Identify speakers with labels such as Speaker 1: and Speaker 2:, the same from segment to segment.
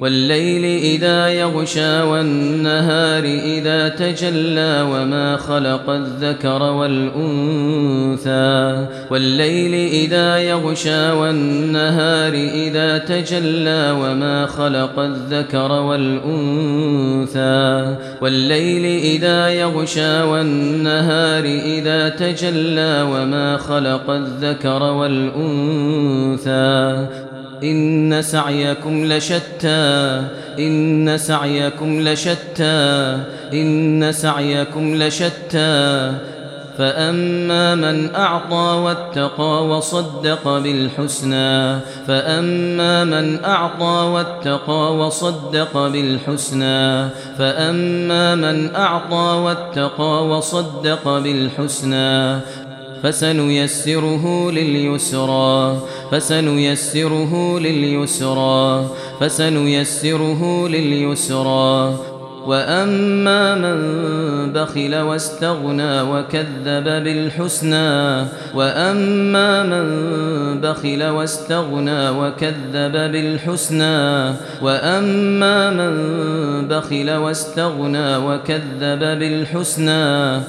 Speaker 1: والليل إذا يغشى والنهار إذا تجلى وما خلق الذكر والأنثى والليل إذا يغشى والنهار إذا تجلى وما خلق الذكر والأنثى والليل إذا يغشى والنهار إذا تجلى وما خلق الذكر والأنثى إن سعيكم لشتى. إن سعيكم لشتى. إن سعيكم لشتى. فأما من أعطى واتقى وصدق بالحسنى. فأما من أعطى واتقى وصدق بالحسنى. فأما من أعطى واتقى وصدق بالحسنى. فسنيسره لليسرى فسنيسره لليسرى فسنيسره لليسرى. وأما من بخل واستغنى وكذب بالحسنى وأما من بخل واستغنى وكذب بالحسنى وأما من بخل واستغنى وكذب بالحسنى.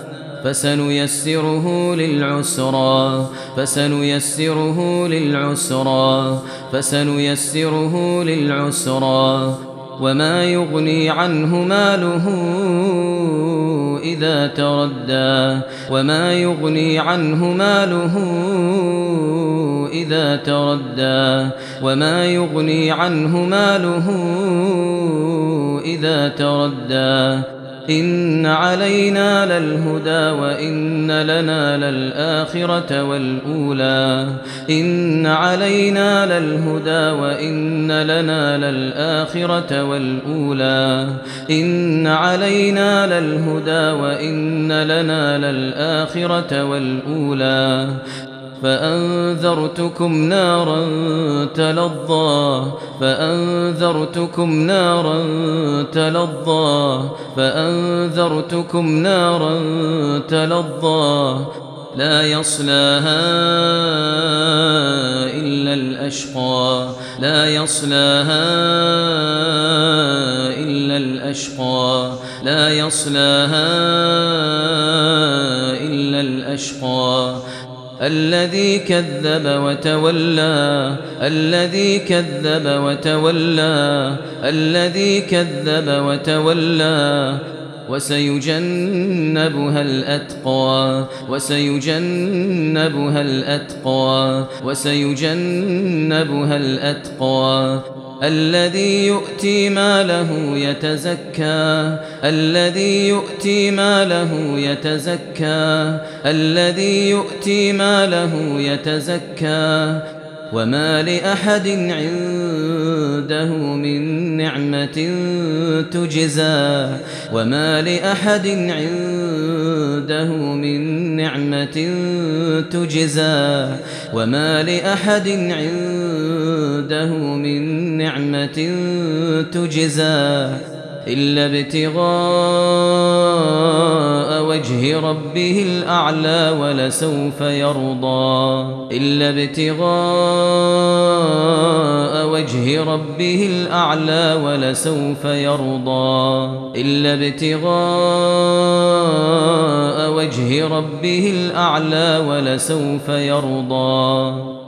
Speaker 1: فسنيسره للعسرى فسنيسره للعسرى فسنيسره للعسرى. وما يغني عنه ماله إذا تردى وما يغني عنه ماله إذا تردى. وما يغني عنه ماله إذا تردى. إن علينا للهدى وإن لنا للآخرة والأولى. إن علينا للهدى وإن لنا للآخرة والأولى. إن علينا للهدى وإن لنا للآخرة والأولى. فأنذرتكم نارا تلظى فأنذرتكم نارا تلظى فأنذرتكم نارا تلظى. لا يصلاها إلا الأشقى لا يصلاها إلا الأشقى لا يصلاها إلا الأشقى. الذي كذب وتولى الذي كذب وتولى الذي كذب وتولى وسيجنبها الأتقى وسيجنبها الأتقى وسيجنبها الأتقى. الذي يؤتي ماله يتزكى. الذي يؤتي ماله يتزكى. الذي يؤتي ماله يتزكى. وما لأحد عنده من نعمة تجزى. وما لأحد عنده من نعمة تجزى وما لأحد عنده من نعمة تجزى إلا ابتغاء وجه ربه الأعلى ولسوف يرضى إلا ابتغاء وجه ربه الأعلى ولسوف يرضى إلا ابتغاء وجه ربه الأعلى ولسوف يرضى